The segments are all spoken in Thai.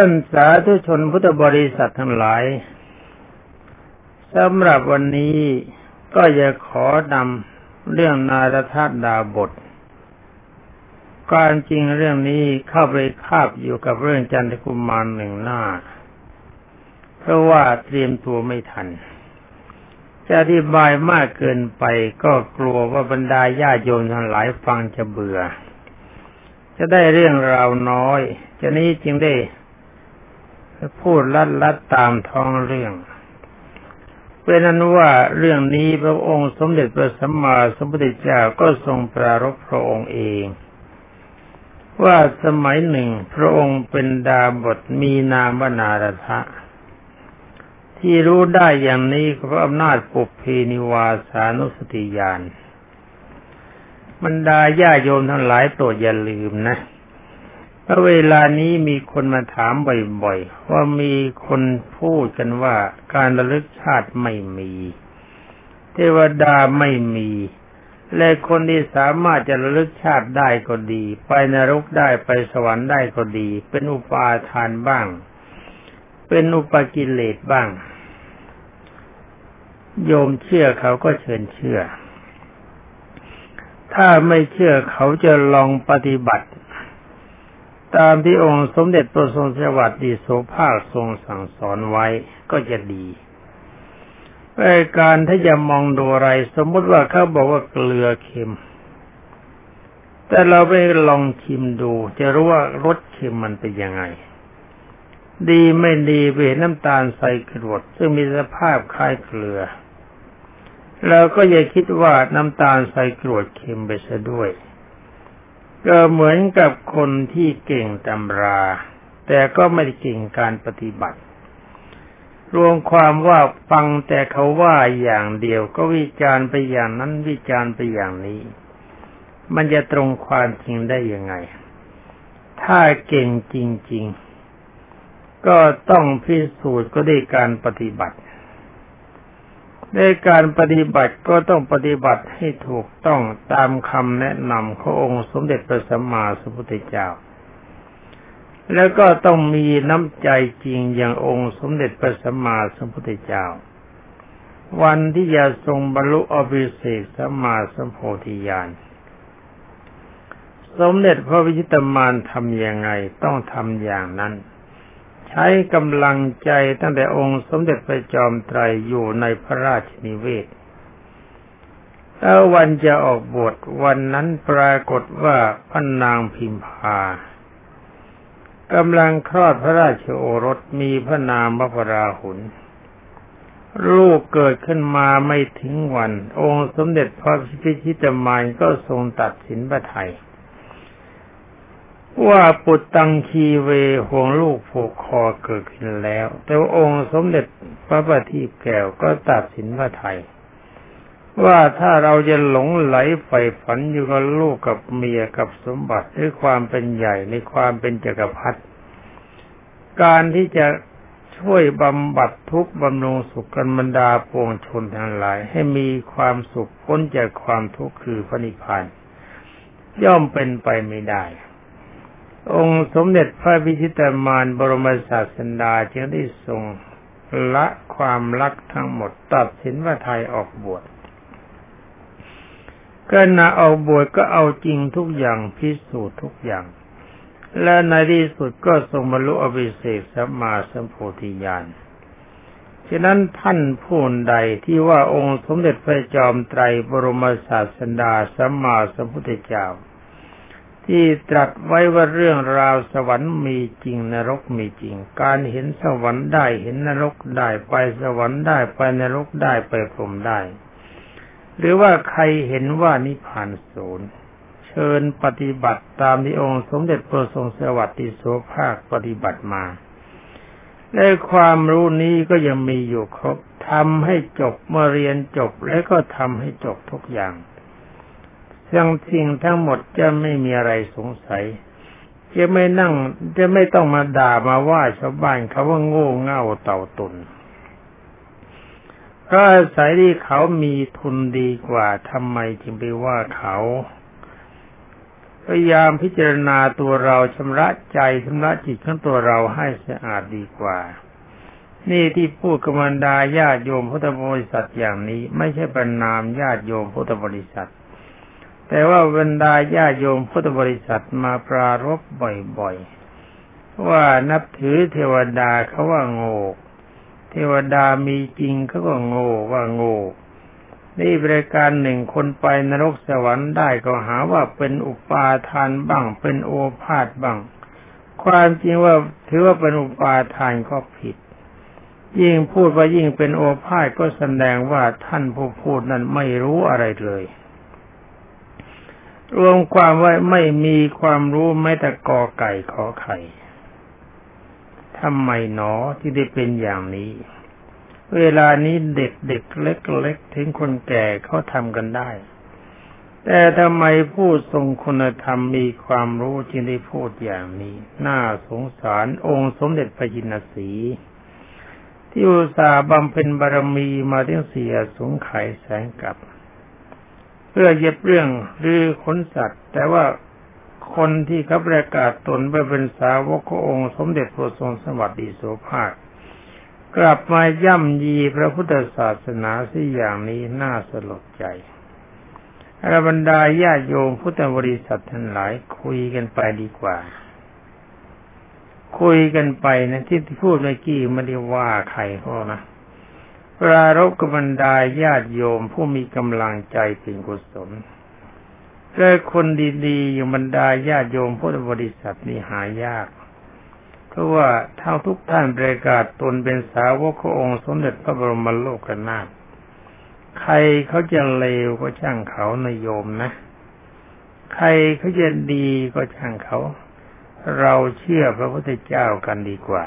ท่านสาธุชนพุทธบริษัททั้งหลายสำหรับวันนี้ก็จะขอนำเรื่องนารทัดดาบทการจริงเรื่องนี้เข้าไปคาบอยู่กับเรื่องจันทกุมารหนึ่งหน้า เพราะว่าเตรียมตัวไม่ทัน จะอธิบายมากเกินไปก็กลัวว่าบรรดาญาโยมทั้งหลายฟังจะเบื่อ จะได้เรื่องราวน้อย จะนี้จึงได้ พูดลัดลัดตามท้องเรื่องเป็นนั้นว่าเรื่องนี้พระองค์สมเด็จพระสัมมาสัมพุทธเจ้าก็ทรงปรารภพระองค์เอง ว่าสมัยหนึ่งพระองค์เป็นดาบทมีนามวนารัทะ ที่รู้ได้อย่างนี้ก็เพราะอำนาจปุพเพนิวาสานุสติญาณบรรดาญาโยมทั้งหลายโปรดอย่าลืมนะ พราะเวลานี้มีคนมาถามบ่อยๆ ว่ามีคนพูดกันว่าการระลึกชาติไม่มี เทวดาไม่มี และคนที่สามารถจะระลึกชาติได้ก็ดี ไปนรกได้ไปสวรรค์ได้ก็ดี เป็นอุปาทานบ้าง เป็นอุปกิเลสบ้าง โยมเชื่อเขาก็เชิญเชื่อ ถ้าไม่เชื่อเขาจะลองปฏิบัติ ตามที่องค์สมเด็จพระทรงสวัสดีโสภาคทรงสั่งสอนไว้ก็จะดีรายการถ้าจะมองดูอะไร สมมติว่าเขาบอกว่าเกลือเค็ม แต่เราไปลองชิมดู จะรู้ว่ารสเค็มมันเป็นยังไง ดีไม่ดีไปเห็นน้ำตาลใส่กรวดซึ่งมีสภาพคล้ายเกลือเราก็อย่าคิดว่าน้ำตาลใส่กรวดเค็มไปซะด้วย ก็เหมือนกับคนที่เก่งตำรา แต่ก็ไม่ได้เก่งการปฏิบัติ รวมความว่าฟังแต่เขาว่าอย่างเดียวก็วิจารณ์ไปอย่างนั้นวิจารณ์ไปอย่างนี้ มันจะตรงความจริงได้ยังไง ถ้าเก่งจริง ๆ ก็ต้องพิสูจน์ก็ได้การปฏิบัติ ในการปฏิบัติก็ต้องปฏิบัติให้ถูกต้องตามคำแนะนำขององค์สมเด็จพระสัมมาสัมพุทธเจ้า แล้วก็ต้องมีน้ำใจจริงอย่างองค์สมเด็จพระสัมมาสัมพุทธเจ้า วันที่จะทรงบรรลุอภิเศกสัมมาสัมโพธิญาณสมเด็จพระวิชิตมานทำอยังไงต้องทำอย่างนั้น ใช้กำลังใจตั้งแต่องค์สมเด็จพระจอมไตรอยู่ในพระราชนิเวศแล้ววันจะออกบวชวันนั้นปรากฏว่าพระนางพิมพากำลังคลอดพระราชโอรสมีพระนามพระราหุลลูกเกิดขึ้นมาไม่ถึงวัน องค์สมเด็จพระพิชิตมานก็ทรงตัดสินพระไทย ว่าปุตตังคีเวห่วงลูกผูกคอเกิดขึ้นแล้ว แต่องค์สมเด็จพระบัณฑิตแก้วก็ตัดสินพระไทย ว่าถ้าเราจะหลงไหลใฝ่ฝันอยู่กับลูกกับเมียกับสมบัติด้วยความเป็นใหญ่ในความเป็นจักรพรรดิการที่จะช่วยบำบัดทุกข์บำรุงสุขกันบรรดาปวงชนทั้งหลาย ให้มีความสุขพ้นจากความทุกข์คือพระนิพพานย่อมเป็นไปไม่ได้ องค์สมเด็จพระพิชิตมารบรมศาสดาจึงได้ทรงละความรักทั้งหมดตัดสินว่าไทยออกบวชก็นาออกบวชก็เอาจริงทุกอย่างพิสูจน์ทุกอย่าง และในที่สุดก็ทรงบรรลุอภิเศกสัมมาสัมโพธิญาณฉะนั้นท่านผู้ใดที่ว่าองค์สมเด็จพระจอมไตรบรมศาสดาสัมมาสัมพุทธเจ้า ที่ตรัสไว้ว่าเรื่องราวสวรรค์มีจริงนรกมีจริง การเห็นสวรรค์ได้เห็นนรกได้ไปสวรรค์ได้ไปนรกได้ไปพรมได้ หรือว่าใครเห็นว่านิพพานศูนย์เชิญปฏิบัติตามที่องค์สมเด็จพระทรงสวัสดิโสภาคปฏิบัติมาและความรู้นี้ก็ยังมีอยู่ครบทำให้จบเมื่อเรียนจบและก็ทำให้จบทุกอย่าง ทั้งสิ่งทั้งหมดจะไม่มีอะไรสงสัย จะไม่นั่ง จะไม่ต้องมาด่ามาว่าชาวบ้านเขาว่าโง่เง่าเต่าตุนเพราะอาศัยที่เขามีทุนดีกว่าทำไมจึงไปว่าเขาพยายามพิจารณาตัวเราชำระใจชำระจิตของตัวเราให้สะอาดดีกว่า นี่ที่พูดกบรรดาญาติโยมพุทธบริษัทอย่างนี้ ไม่ใช่ประนามญาติโยมพุทธบริษัท แต่ว่าบรรดาญาติโยมพุทธบริษัทมาปรารบบ่อยๆ ว่านับถือเทวดาเขาว่าโง่ เทวดามีจริงเขาก็โง่ว่าโง่ นี่บริการหนึ่งคนไปนรกสวรรค์ได้ก็หาว่าเป็นอุปาทานบ้าง เป็นโอภาษบ้าง ความจริงว่าถือว่าเป็นอุปาทานก็ผิด ยิ่งพูดว่ายิ่งเป็นโอภาษก็แสดงว่าท่านผู้พูดนั้นไม่รู้อะไรเลย รวมความว่าไม่มีความรู้แม้แต่กอไก่ขอไข่ทำไมหนอที่ได้เป็นอย่างนี้ เวลานี้เด็กเด็กเล็กๆถึงคนแก่เขาทำกันได้ แต่ทำไมผู้ทรงคุณธรรมมีความรู้จึงได้พูดอย่างนี้ น่าสงสารองค์สมเด็จพระจินสี ที่อุตส่าห์บำเพ็ญบารมีมาทั้งเสียสงไขแสงกับ เพื่อเย็บเรื่องหรือขนสัตว์ แต่ว่าคนที่เขาประกาศตนไปเป็นสาวกขององค์ สมเด็จพระทรงสวัสดิโสภาค กลับมาย่ำยีพระพุทธศาสนาสิอย่างนี้น่าสลดใจอรบรรดาญาโยมพุทธบริษัททั้งหลายคุยกันไปดีกว่า คุยกันไปนะที่พูดเมื่อกี้ไม่ได้ว่าใครเขานะ ปรารบกับรรดาญาติโยมผู้มีกำลังใจเป็นกุศลและคนดีๆอยู่บรรดาญาติโยมพุทธบริษัทนี่หายาก เพราะว่าเท้าทุกท่านประกาศตนเป็นสาวกขององค์สมเด็จพระบรมโลกนาถใครเขาจะเลวก็ช่างเขานโยมนะ ใครเขาจะดีก็ช่างเขา เราเชื่อพระพุทธเจ้ากันดีกว่า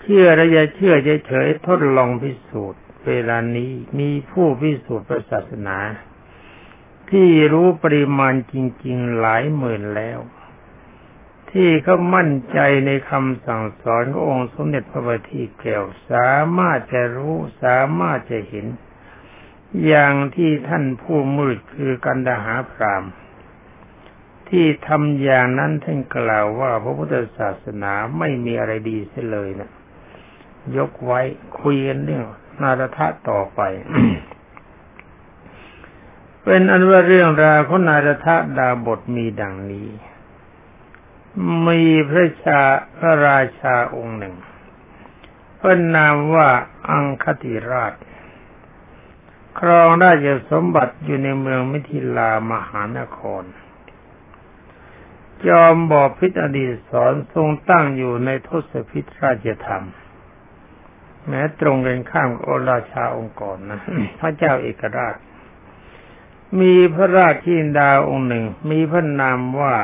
เชื่อแล้วอย่าเชื่อเฉยๆทดลองพิสูจน์ เวลานี้มีผู้พิสูจน์พระศาสนา ที่รู้ปริมาณจริง ๆ หลายหมื่นแล้ว ที่เขามั่นใจในคำสั่งสอนขององค์สมเด็จพระบัณฑิตแก้วสามารถจะรู้สามารถจะเห็น อย่างที่ท่านผู้มืดคือกันดาหาพรามที่ทำอย่างนั้นท่านกล่าวว่าพระพุทธศาสนาไม่มีอะไรดีเสียเลยนะ ยกไว้คุยกันเรื่องนารทะต่อไป เป็นอันว่าเรื่องราวของนารทะดาบทมีดังนี้ มีพระชาพระราชาองค์หนึ่งพระนามว่าอังคติราช ครองราชสมบัติอยู่ในเมืองมิถิลามหานคร จอมบอพิษอดีตสอนทรงตั้งอยู่ในทศพิธราชธรรม แม้ตรงกันข้ามกับโอราชาองค์ก่อนนะพระเจ้าเอกราช มีพระราชินดาองค์หนึ่ง มีพระนามว่า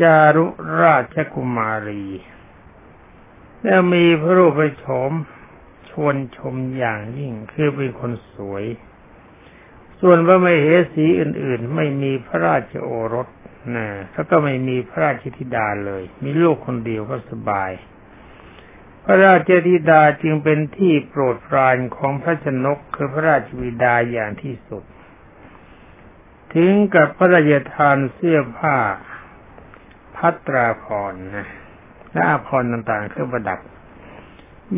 จารุราชกุมารีแล้วมีพระรูปโฉมชวนชมอย่างยิ่งคือเป็นคนสวย ส่วนพระมเหสีอื่น ๆ ไม่มีพระราชโอรสนะแล้วก็ไม่มีพระราชธิดาเลย มีลูกคนเดียวก็สบาย พระราชธิดาจึงเป็นที่โปรดปรานของพระชนกคือพระราชวิดาอย่างที่สุด ถึงกับพระราชทานเสื้อผ้า พัตราพรนะและอาพรต่างๆเครื่องประดับ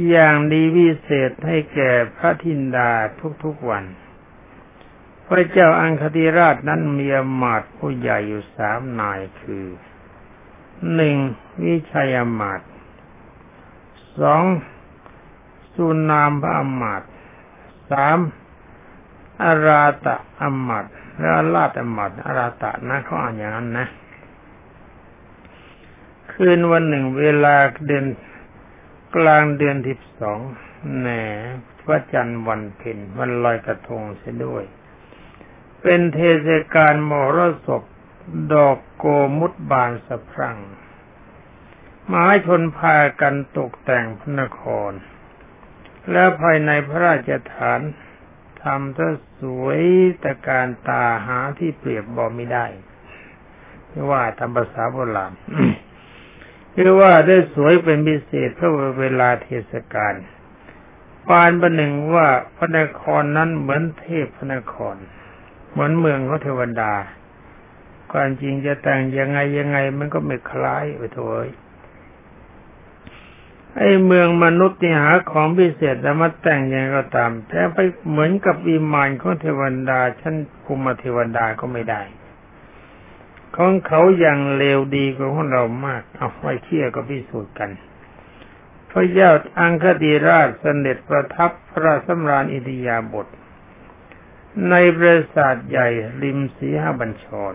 อย่างดีวิเศษให้แก่พระธินดาทุกๆวัน พระเจ้าอังคติราชนั้นมีอมาตผู้ใหญ่อยู่สามนายคือหนึ่งวิชัยอมาต สองสุนามพระอมาตสามอาราตะอมาตและอาราตอมาตอาราตะนะเขาอ่านอย่างนั้นนะ คืนวันหนึ่งเวลาเดือนกลางเดือนที่สองแหนพระจันทร์วันเพ็ญวันลอยกระทงเสียด้วย เป็นเทศกาลมรสพดอกโกมุดบานสะพรั่ง มหาชนพากันตกแต่งพระนคร และภายในพระราชฐานทำซะสวยต่การตาหาที่เปรียบบอไม่ได้ไม่ว่าทำภาษาโบราณคือว่าได้สวยเป็นพิเศษเพราะเวลาเทศกาลปานประหนึ่งว่าพระนครนั้นเหมือนเทพพระนคร เหมือนเมืองของเทวดาความจริงจะแต่งยังไงยังไงมันก็ไม่คล้ายไปถอย ไอ้เมืองมนุษย์นี่หาของพิเศษแล้วมาแต่งยังไงก็ตามแต่ไปเหมือนกับวิมานของเทวดาชั้นภูมิเทวดาก็ไม่ได้ ของเขาอย่างเลวดีกว่าของเรามาก เอาไว้เที่ยก็พิสูจน์กันพระเจ้าอังคติราชเสด็จประทับพระสำราญอิทยาบท ในปราสาทใหญ่ริมสีหบัญชร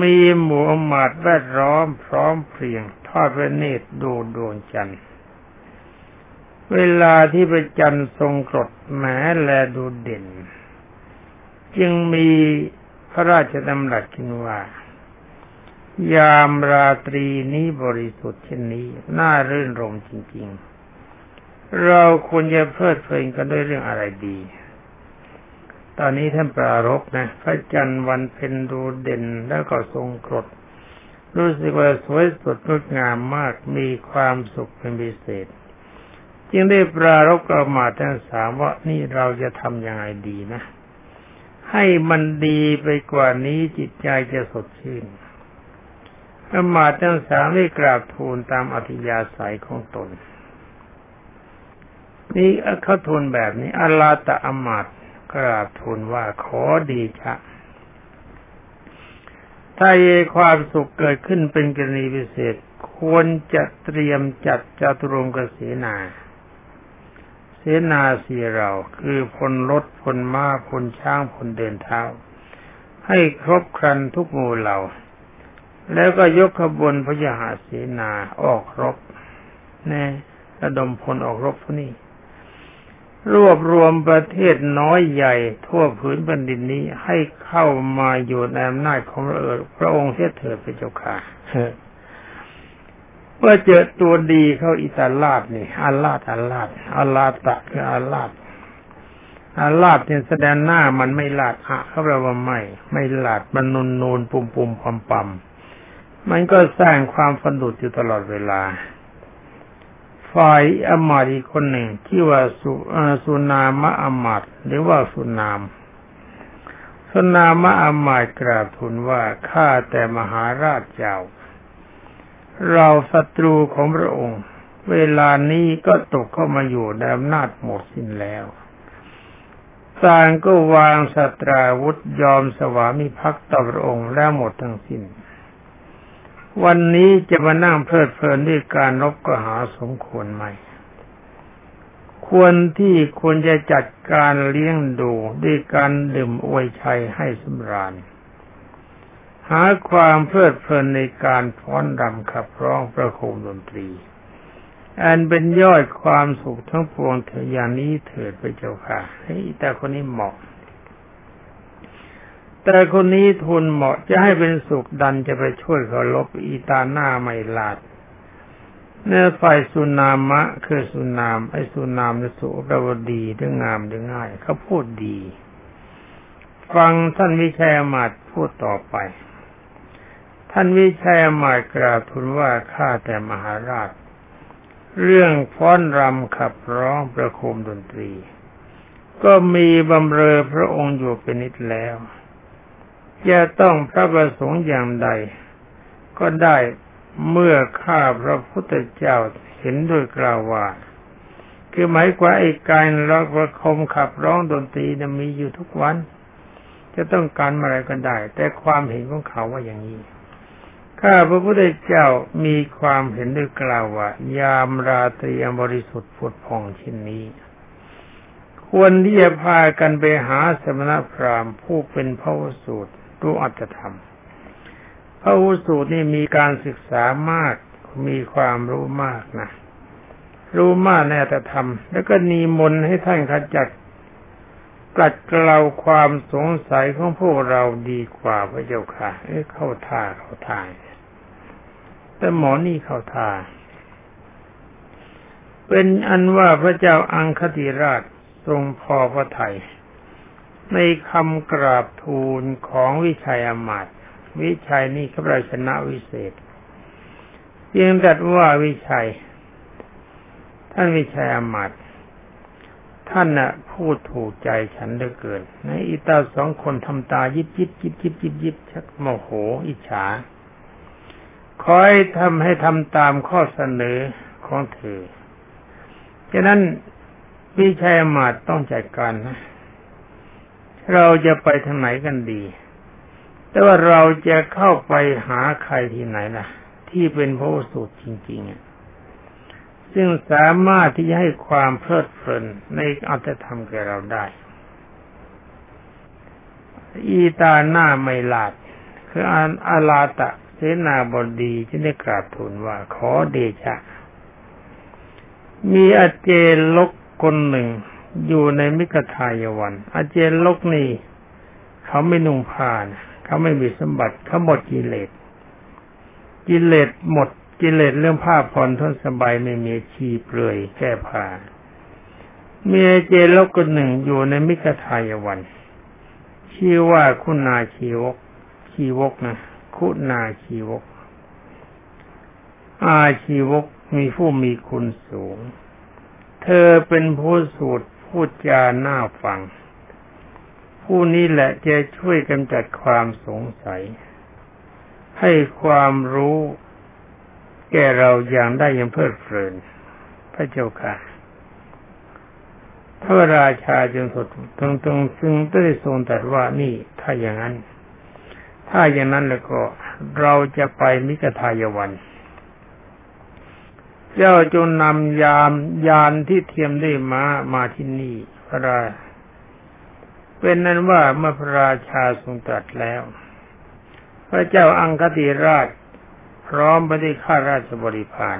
มีหมู่อมาตแวดล้อมพร้อมเพรียงทอดพระเนตรดูดวงจันทร์ เวลาที่พระจันทร์ทรงกรดแม้แลดูเด่น จึงมีพระราชดำรัสขึ้นว่า ยามราตรีนี้บริสุทธิ์เช่นนี้ น่ารื่นรมจริง ๆ เราควรจะเพลิดเพลินกันด้วยเรื่องอะไรดี ตอนนี้ท่านปรารบนะพระจันทร์วันเพ็ญดูเด่นแล้วก็ทรงกรดรู้สึกว่าสวยสดงดงามมากมีความสุขเป็นพิเศษ จึงได้ปรารบกระมาทั้งสามว่านี่เราจะทำยังไงดีนะ ให้มันดีไปกว่านี้จิตใจจะสดชื่นอมาทั้งสามได้กราบทูลตามอธิยาศัยของตน นี่เขาทูลแบบนี้อลาตะอมาต กราบทูลว่าขอดีชะถ้าเยความสุขเกิดขึ้นเป็นกรณีพิเศษ ควรจะเตรียมจัดจตุรงกเสนา เสนาสีเราคือพลรถพลม้าพลช้างพลเดินเท้า ให้ครบครันทุกหมู่เหล่า แล้วก็ยกขบวนพระยาหาเสนาออกรบแน่ระดมพลออกรบพวกนี้ รวบรวมประเทศน้อยใหญ่ ทั่วผืนแผ่นดินนี้ให้เข้ามาอยู่ในอำนาจของพระเออพระองค์เสียเถิดพระเจ้าค่ะเมื่อเจอตัวดีเข้าอิตาลาดนี่อาลาดอาลาดอาลาตะคืออาลาดอาลาดเนี่ยแสดงหน้ามันไม่ลาดอะเขาแปลว่าไม่ ไม่ลาดมันนูนนูนปุ่มปุ่มปั๊มปั๊มมันก็สร้างความฝันดุดอยู่ตลอดเวลา ฝ่ายอมาตอีกคนหนึ่งที่ว่าสุสุนามะอมาตหรือว่าสุนาม สุนามะอมาตกราบทูลว่าข้าแต่มหาราชเจ้า เราศัตรูของพระองค์ เวลานี้ก็ตกเข้ามาอยู่ในอำนาจหมดสิ้นแล้วต่างก็วางสตราวุธยอมสวามิภักดิ์ต่อพระองค์แล้วหมดทั้งสิ้น วันนี้จะมานั่งเพลิดเพลินด้วยการรบก็หาสมควรไหม ควรที่ควรจะจัดการเลี้ยงดูด้วยการดื่มอวยชัยให้สำราญ หาความเพลิดเพลินในการฟ้อนรำขับร้องประโคมดนตรี อันเป็นยอดความสุขทั้งปวงเถิดอย่างนี้เถิดไปเจ้าค่ะให้แต่คนนี้เหมาะ แต่คนนี้ทุนเหมาะจะให้เป็นสุขดันจะไปช่วยเขาลบอีตาหน้าไม่ลาดเนื้อฝ่ายสุนามะ คือสุนาม ไอ้สุนามในสุแปลว่าดีถึงงามถึงง่าย เขาพูดดี ฟังท่านวิชัยมาตพูดต่อไป ท่านวิชัยมาตกราบทูลว่าข้าแต่มหาราช เรื่องฟ้อนรำขับร้องประโคมดนตรี ก็มีบำเรอพระองค์อยู่เป็นนิดแล้ว จะต้องพระประสงค์อย่างใด ก็ได้เมื่อข้าพระพุทธเจ้าเห็นด้วยกล่าวว่า คือหมายความไอ้การร้องประคมขับร้องดนตรีนะมีอยู่ทุกวัน จะต้องการอะไรก็ได้ แต่ความเห็นของเขาว่าอย่างนี้ข้าพระพุทธเจ้ามีความเห็นด้วยกล่าวว่า ยามราตรีบริสุทธิ์ผุดผ่องเช่นนี้ ควรที่จะพากันไปหาสมณพราหมณ์ผู้เป็นพระวสูตร รู้อัตธรรมพระอุสูตรนี่มีการศึกษามากมีความรู้มากนะ รู้มากในอัตธรรม แล้วก็นิมนต์ให้ท่านขจัดกลัดเกลาความสงสัยของพวกเราดีกว่าพระเจ้าค่ะเอ้เข้าท่าเข้าทางแต่หมอนี่เข้าท่าเป็นอันว่าพระเจ้าอังคติราชทรงพอพระไทย ในคำกราบทูลของวิชัยอมาตวิชัยนี่ขบราชนะวิเศษเพียงแต่ว่าวิชัย ท่านวิชัยอมาตท่านน่ะพูดถูกใจฉันเหลือเกินในอีตาสองคนทำตายิบยิบยิบยิบยิบยิบชักโมโห อิจฉา คอยทำให้ทำตามข้อเสนอของเธอฉะนั้นพี่ชายอมาดต้องจัดการนะ เราจะไปทางไหนกันดี แต่ว่าเราจะเข้าไปหาใครที่ไหนล่ะ ที่เป็นพระสูตรจริงๆ ซึ่งสามารถที่จะให้ความเพลิดเพลินในอัตธรรมแก่เราได้ อีตาหน้าไม่ลาด คืออาอาลาตะเสนาบดีจะได้กราบทูลว่า ขอเดชะ มีอเจลกคนหนึ่ง อยู่ในมิกทายวัน อาเจนลกนี่เขาไม่นุ่งผ้านะเขาไม่มีสมบัติ เขาหมดกิเลส กิเลสหมด กิเลสเรื่องผ้าผ่อนทนสบายไม่มีชีเปลือยแก้ผ้ามีเจนลกคนหนึ่งอยู่ในมิกทายวัน ชื่อว่าคุณนาชีวก ชีวกนะ คุณาชีวก อาชีวกมีผู้มีคุณสูง เธอเป็นผู้สูตร พูดจาหน้าฟัง ผู้นี้แหละจะช่วยกำจัดความสงสัย ให้ความรู้แก่เราอย่างได้ยังเพลิดเพลิน พระเจ้าค่ะพระราชาจึงสดตรงตรงซึ่งได้ทรงตรัสว่านี่ถ้าอย่างนั้น ถ้าอย่างนั้นแล้วก็เราจะไปมิกทายวัน เจ้าจงนำยามยานที่เทียมได้มามาที่นี่พระราเป็นนั้นว่าเมื่อพระราชาทรงตรัสแล้ว พระเจ้าอังคติราช พร้อมไปด้วยข้าราชบริพาร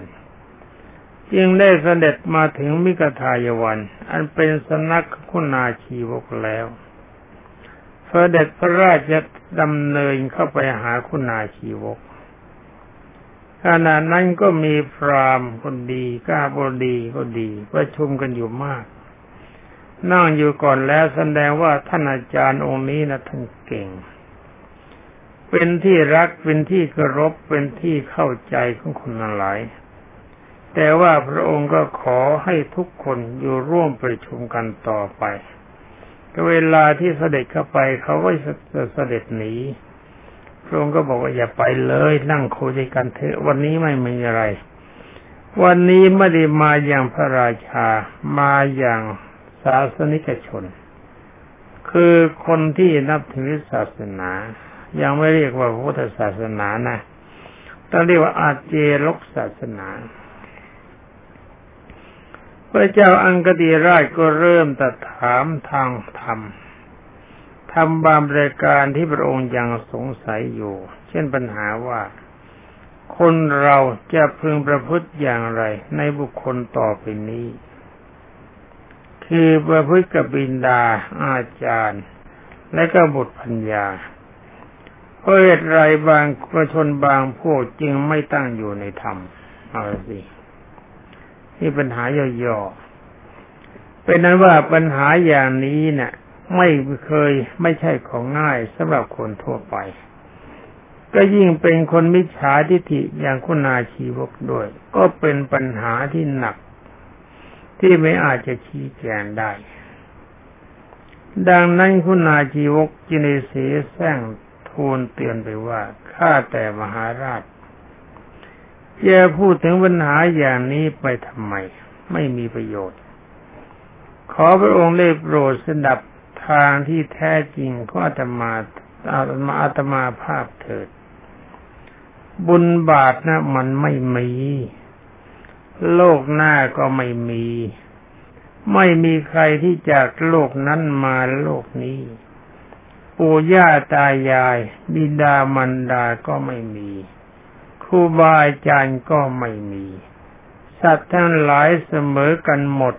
จึงได้เสด็จมาถึงมิกทายวัน อันเป็นสนักคุณาชีวกแล้วเสด็จพระราชดำเนินเข้าไปหาคุณาชีวก ขณะนั้นก็มีพรามคนดีก้าบดีก็ดีประชุมกันอยู่มาก นั่งอยู่ก่อนแล้วแสดงว่าท่านอาจารย์องค์นี้นะท่านเก่ง เป็นที่รักเป็นที่เคารพเป็นที่เข้าใจของคนหลาย แต่ว่าพระองค์ก็ขอให้ทุกคนอยู่ร่วมประชุมกันต่อไปก็เวลาที่เสด็จเข้าไปเขาก็จะเสด็จหนี พระองค์ก็บอกว่าอย่าไปเลย นั่งคุยกันเถอะวันนี้ไม่มีอะไร วันนี้ไม่ได้มาอย่างพระราชา มาอย่างศาสนิกชน คือคนที่นับถือศาสนา ยังไม่เรียกว่าพุทธศาสนานะต้องเรียกว่าอาเจลกศาสนาพระเจ้าอังกฤษราชก็เริ่มตัดถามทางธรรม ทำบางรายการที่พระองค์ยังสงสัยอยู่ เช่นปัญหาว่า คนเราจะพึงประพฤติอย่างไร ในบุคคลต่อไปนี้ คือประพฤติกับบินดา อาจารย์ และก็บุตรพัญญาเพราะเหตุไรบางประชนบางพวกจึงไม่ตั้งอยู่ในธรรมเอาสินี่ปัญหาย่อๆเป็นนั้นว่าปัญหาอย่างนี้เนะ่ะ ไม่เคยไม่ใช่ของง่ายสำหรับคนทั่วไป ก็ยิ่งเป็นคนมิจฉาทิฐิอย่างคุณาชีวกด้วย ก็เป็นปัญหาที่หนัก ที่ไม่อาจจะชี้แจงได้ ดังนั้นคุณาชีวกจินเสแซงทูลเตือนไปว่าข้าแต่มหาราชจะพูดถึงปัญหาอย่างนี้ไปทำไม ไม่มีประโยชน์ ขอพระองค์ได้โปรดสดับ ทางที่แท้จริงก็อาตมาอาตมาอาตมาภาพเถิด บุญบาปนะมันไม่มี โลกหน้าก็ไม่มี ไม่มีใครที่จากโลกนั้นมาโลกนี้ ปู่ย่าตายาย บิดามันดาก็ไม่มีครูบาอาจารย์ก็ไม่มี สัตว์ทั้งหลายเสมอกันหมด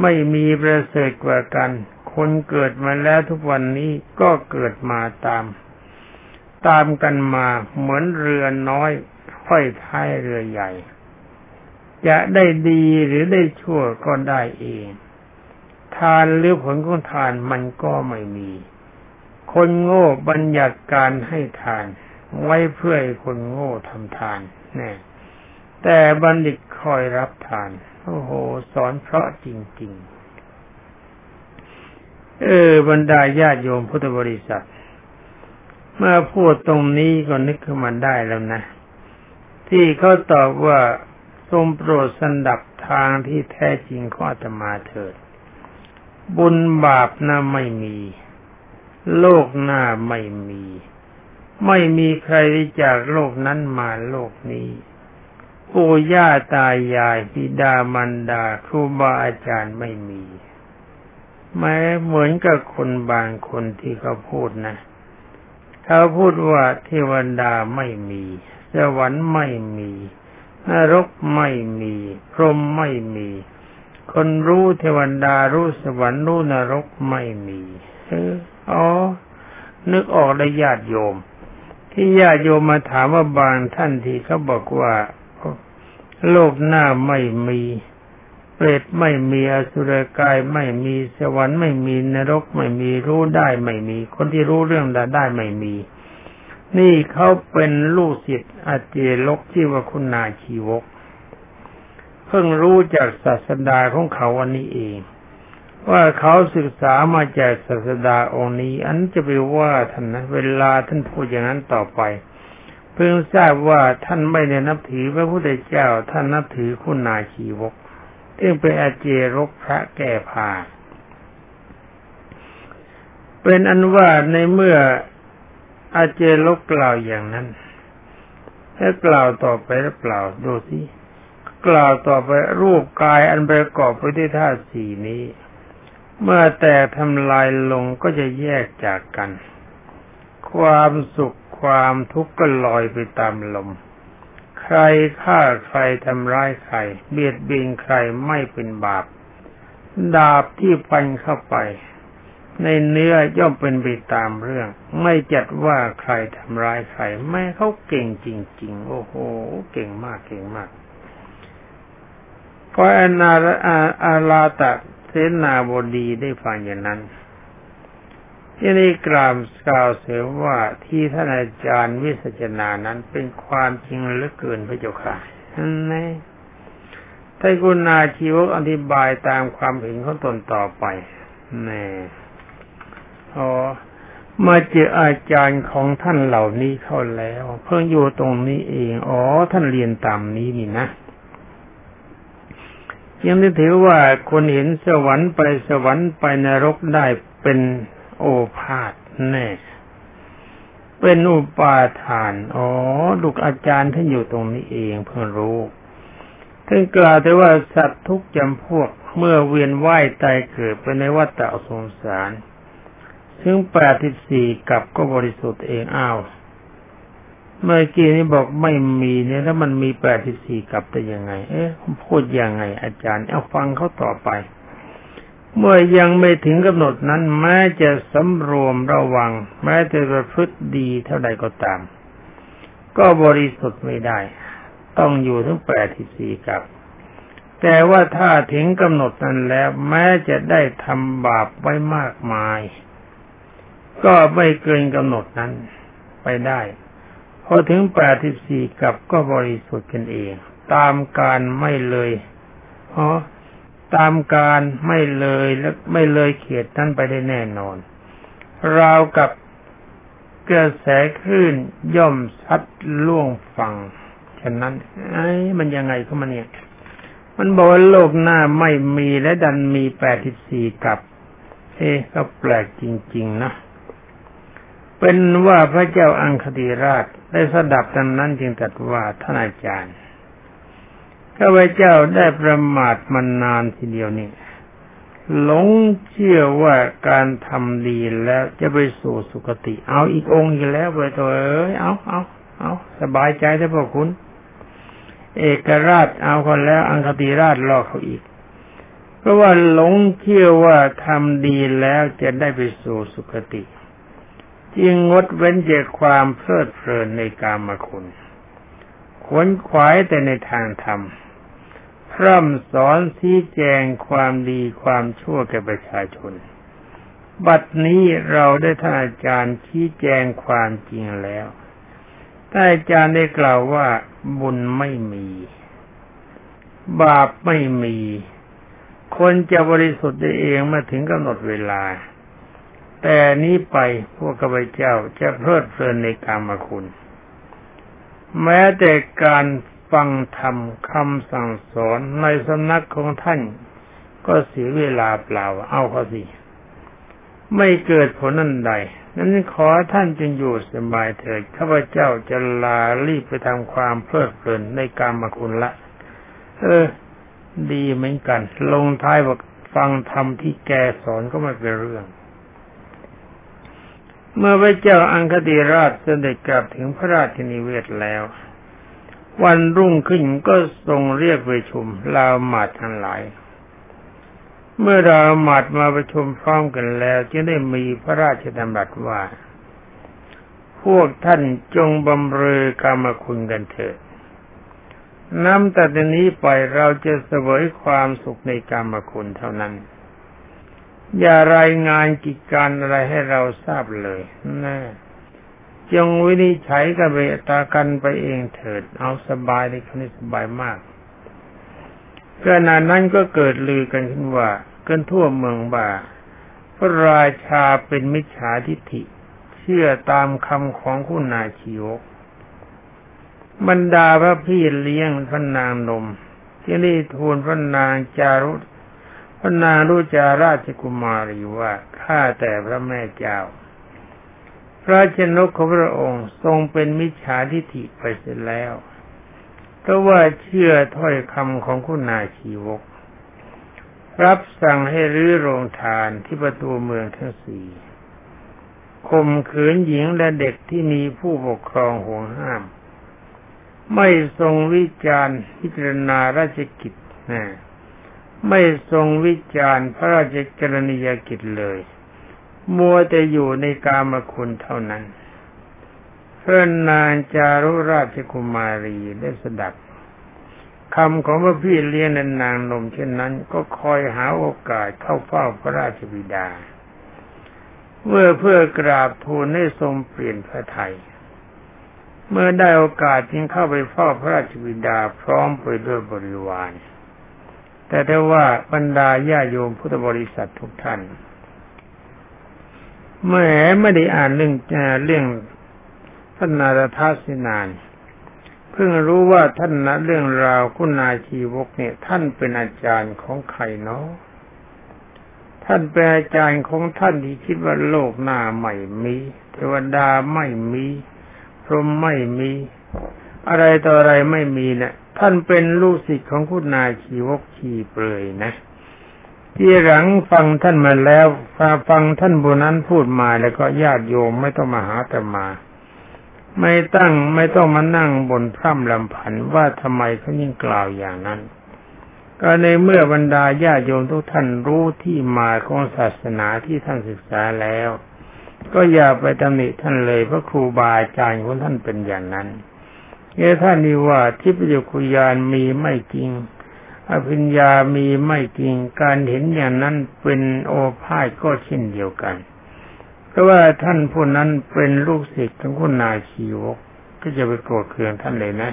ไม่มีประเสริฐกว่ากัน คนเกิดมาแล้วทุกวันนี้ก็เกิดมาตาม ตามกันมาเหมือนเรือน้อยห้อยท้ายเรือใหญ่ จะได้ดีหรือได้ชั่วก็ได้เอง ทานหรือผลของทานมันก็ไม่มี คนโง่บัญญัติการให้ทาน ไว้เพื่อให้คนโง่ทำทานแน่แต่บัณฑิตคอยรับทาน โอ้โห สอนเพราะจริง เออบรรดาญาติโยมพุทธบริษัท เมื่อพูดตรงนี้ก็นึกขึ้นมาได้แล้วนะ ที่เขาตอบว่าทรงโปรดสันดับทางที่แท้จริงของอาตมาเถิด บุญบาปน่าไม่มี โลกหน้าไม่มี ไม่มีใครจากโลกนั้นมาโลกนี้ปู่ย่าตายายบิดามารดาครูบาอาจารย์ไม่มี แม้เหมือนกับคนบางคนที่เขาพูดนะ เขาพูดว่าเทวดาไม่มี สวรรค์ไม่มี นรกไม่มี พรหมไม่มี คนรู้เทวดารู้สวรรค์รู้นรกไม่มีเอออ๋อ นึกออกได้ญาติโยม ที่ญาติโยมมาถามว่าบางท่านที่เขาบอกว่า โลกหน้าไม่มี เปรตไม่มีอสุรกายไม่มีสวรรค์ไม่มีนรกไม่มีรู้ได้ไม่มี คนที่รู้เรื่องได้ได้ไม่มี นี่เขาเป็นลูกศิษย์อาเจลกที่ว่าคุณนาชีวก เพิ่งรู้จากศาสดาของเขาวันนี้เอง ว่าเขาศึกษามาจากศาสดาองค์นี้ อันจะไปว่าท่านนะเวลาท่านพูดอย่างนั้นต่อไป เพิ่งทราบว่าท่านไม่ได้นับถือพระพุทธเจ้าท่านนับถือคุณนาชีวก ซึ่งเป็นอาเจรกพระแก่พาเป็นอันว่าในเมื่ออาเจรกกล่าวอย่างนั้นถ้ากล่าวต่อไปหรือเปล่าดูสิกล่าวต่อไปรูปกายอันประกอบไปด้วยธาตุสี่นี้ เมื่อแตกทำลายลงก็จะแยกจากกัน ความสุขความทุกข์ก็ลอยไปตามลม ใครฆ่าใครทำร้ายใคร เบียดเบียนใครไม่เป็นบาป ดาบที่ฟันเข้าไป ในเนื้อย่อมเป็นไปตามเรื่อง ไม่จัดว่าใครทำร้ายใครแม่เขาเก่งจริง ๆ โอ้โห เก่งมากเก่งมากพออนาอาลาตะเสนาบดีได้ฟังอย่างนั้น ที่นี้กล่าวกล่าวเสียว่าที่ท่านอาจารย์วิสัชนานั้นเป็นความจริงเหลือเกินพระเจ้าค่ะนี่ถ้าคุณนาชีวกอธิบายตามความเห็นของตนต่อไปนี่อ๋อมาเจออาจารย์ของท่านเหล่านี้เข้าแล้ว เพิ่งอยู่ตรงนี้เอง อ๋อ ท่านเรียนตามนี้นี่นะยังได้ถือว่าคนเห็นสวรรค์ไปสวรรค์ไปนรกได้เป็น โอภาษแน่เป็นอุปาทาน อ๋อ ลูกอาจารย์ท่านอยู่ตรงนี้เองเพิ่งรู้ท่านกล่าวแต่ว่าสัตว์ทุกจำพวกเมื่อเวียนว่ายตายเกิดไปในวัฏสงสาร ซึ่งแปดสิบสี่กับก็บริสุทธิ์เองอ้าว เมื่อกี้นี้บอกไม่มีเนี่ยแล้วมันมีแปดสิบสี่กับได้ยังไง เอ๊ะพูดยังไงอาจารย์ เอาฟังเขาต่อไป เมื่อยังไม่ถึงกำหนดนั้นแม้จะสำรวมระวัง แม้จะประพฤติดีเท่าใดก็ตาม ก็บริสุทธิ์ไม่ได้ ต้องอยู่ถึงแปดที่สี่กับ แต่ว่าถ้าถึงกำหนดนั้นแล้วแม้จะได้ทำบาปไว้มากมาย ก็ไม่เกินกำหนดนั้นไปได้พอถึงแปดที่สี่กับก็บริสุทธิ์กันเอง ตามการไม่เลยเพราะ ตามการไม่เลยและไม่เลยเขตนั้นไปได้แน่นอน ราวกับกระแสคลื่นย่อมซัดล่วงฝั่งฉะนั้นไอ้มันยังไงก็มันเนี่ย มันบอกว่าโลกหน้าไม่มีและดันมีแปดสิบสี่กับ เอ๊ก็แปลกจริง ๆ นะ เป็นว่าพระเจ้าอังคติราชได้สดับดังนั้นจึงตรัสว่าท่านอาจารย์ ข้าพเจ้าได้ประมาทมานานทีเดียวนี่หลงเชื่อว่าการทำดีแล้วจะไปสู่สุคติ เอาอีกองค์อีกแล้วไปตัวเอ้ยเอาเอาเอาสบายใจได้พวกคุณ เอกราชเอาคนแล้ว อังคติราชรอเขาอีก เพราะว่าหลงเชื่อว่าทำดีแล้วจะได้ไปสู่สุคติ จึงงดเว้นจากความเพลิดเพลินในกามคุณขวนขวายแต่ในทางธรรม พร่ำสอนชี้แจงความดีความชั่วแก่ประชาชน บัดนี้เราได้ท่านอาจารย์ชี้แจงความจริงแล้วท่านอาจารย์ได้กล่าวว่าบุญไม่มี บาปไม่มี คนจะบริสุทธิ์ได้เองมื่อถึงกำหนดเวลา แต่นี้ไปพวกข้าพเจ้าจะเพลิดเพลินในกามคุณ แม้แต่การ ฟังธรรมคำสั่งสอนในสำนักของท่าน ก็เสียเวลาเปล่าเอาเขาสิไม่เกิดผลนั่นใด นั้นขอท่านจึงอยู่สบายเถิดข้าพเจ้าจะลารีบไปทำความเพลิดเพลินในการมคุณละ เออ ดีเหมือนกัน ลงท้ายบอกฟังธรรมที่แกสอนก็ไม่เป็นเรื่อง เมื่อพระเจ้าอังคติราชเสด็จกลับถึงพระราชนิเวศแล้ว วันรุ่งขึ้นก็ทรงเรียกประชุมลาวมาดทั้งหลาย เมื่อเราหมาดมาประชุมพร้อมกันแล้วจึงได้มีพระราชดำรัสว่า พวกท่านจงบำเรอกรรมคุณกันเถิดน้ำแต่นี้ไปเราจะเสวยความสุขในกรรมคุณเท่านั้น อย่ารายงานกิจการอะไรให้เราทราบเลยแนะ จงวินิจฉัยกับเบตากันไปเองเถิด เอาสบายในคนี้สบายมากขณะนั้นก็เกิดลือกันขึ้นว่าเกินทั่วเมืองบ่า พระราชาเป็นมิจฉาทิฏฐิ เชื่อตามคำของคุณนาชีวก บรรดาพระพี่เลี้ยงพระนางนมที่นี่ทูลพระนางจารุพระนางรุจาราชกุมารีว่าข้าแต่พระแม่เจ้า พระชนกของพระองค์ทรงเป็นมิจฉาทิฏฐิไปเสียแล้วเพราะว่าเชื่อถ้อยคำของคุณนายชีวก รับสั่งให้รื้อโรงทานที่ประตูเมืองทั้งสี่ข่มขืนหญิงและเด็กที่มีผู้ปกครองห่วงห้าม ไม่ทรงวิจารณ์พิจารณาราชกิจนะไม่ทรงวิจารณ์พระราชกรณียกิจเลย มัวแต่อยู่ในกามคุณเท่านั้นพระนางจารุราชกุมารีได้สดับคำของพระพี่เลี้ยงนนางนมเช่นนั้น ก็คอยหาโอกาสเข้าเฝ้าพระราชบิดา เมื่อเพื่อกราบทูลให้ทรงเปลี่ยนพระไทย เมื่อได้โอกาสจึงเข้าไปเฝ้าพระราชบิดาพร้อมไปด้วยบริวาร แต่ได้ว่าบรรดาญาโยมพุทธบริษัททุกท่าน เมื่อไม่ได้อ่านเรื่องเรื่องพระนาราทัศนาน เพิ่งรู้ว่าท่านนะเรื่องราวคุณนาชีวกเนี่ย ท่านเป็นอาจารย์ของใครเนาะท่านเป็นอาจารย์ของท่านที่คิดว่าโลกหน้าใหม่มีเทวดาไม่มีพรหมไม่มี อะไรต่ออะไรไม่มีเนะี่ยท่านเป็นลูกศิษย์ของคุณนายชีวกชีเปลยนะ ที่หลังฟังท่านมาแล้วฟังท่านบุนั้นพูดมาแล้วก็ญาติโยมไม่ต้องมาหาแต่มา ไม่ตั้งไม่ต้องมานั่งบนพร่ำลำพันว่าทำไมเขายิ่งกล่าวอย่างนั้น ก็ในเมื่อบรรดาญาติโยมทุกท่านรู้ที่มาของศาสนาที่ท่านศึกษาแล้ว ก็อย่าไปตำหนิท่านเลยเพราะครูบาอาจารย์ของท่านเป็นอย่างนั้นเอท่านนี้ว่าทิพยคุยานมีไม่จริง อภิญญามีไม่จริงการเห็นอย่างนั้นเป็นโอภาสก็เช่นเดียวกัน เพราะว่าท่านผู้นั้นเป็นลูกศิษย์ของคุณนาชีวก ก็จะไปโกรธเคืองท่านเลยนะ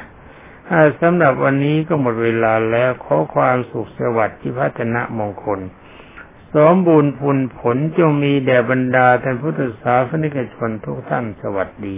สำหรับวันนี้ก็หมดเวลาแล้วขอความสุขสวัสดิ์ที่พัฒนามงคล สมบูรณ์ผลผลจงมีแด่บรรดาท่านพุทธศาสนิกชนทุกท่านสวัสดี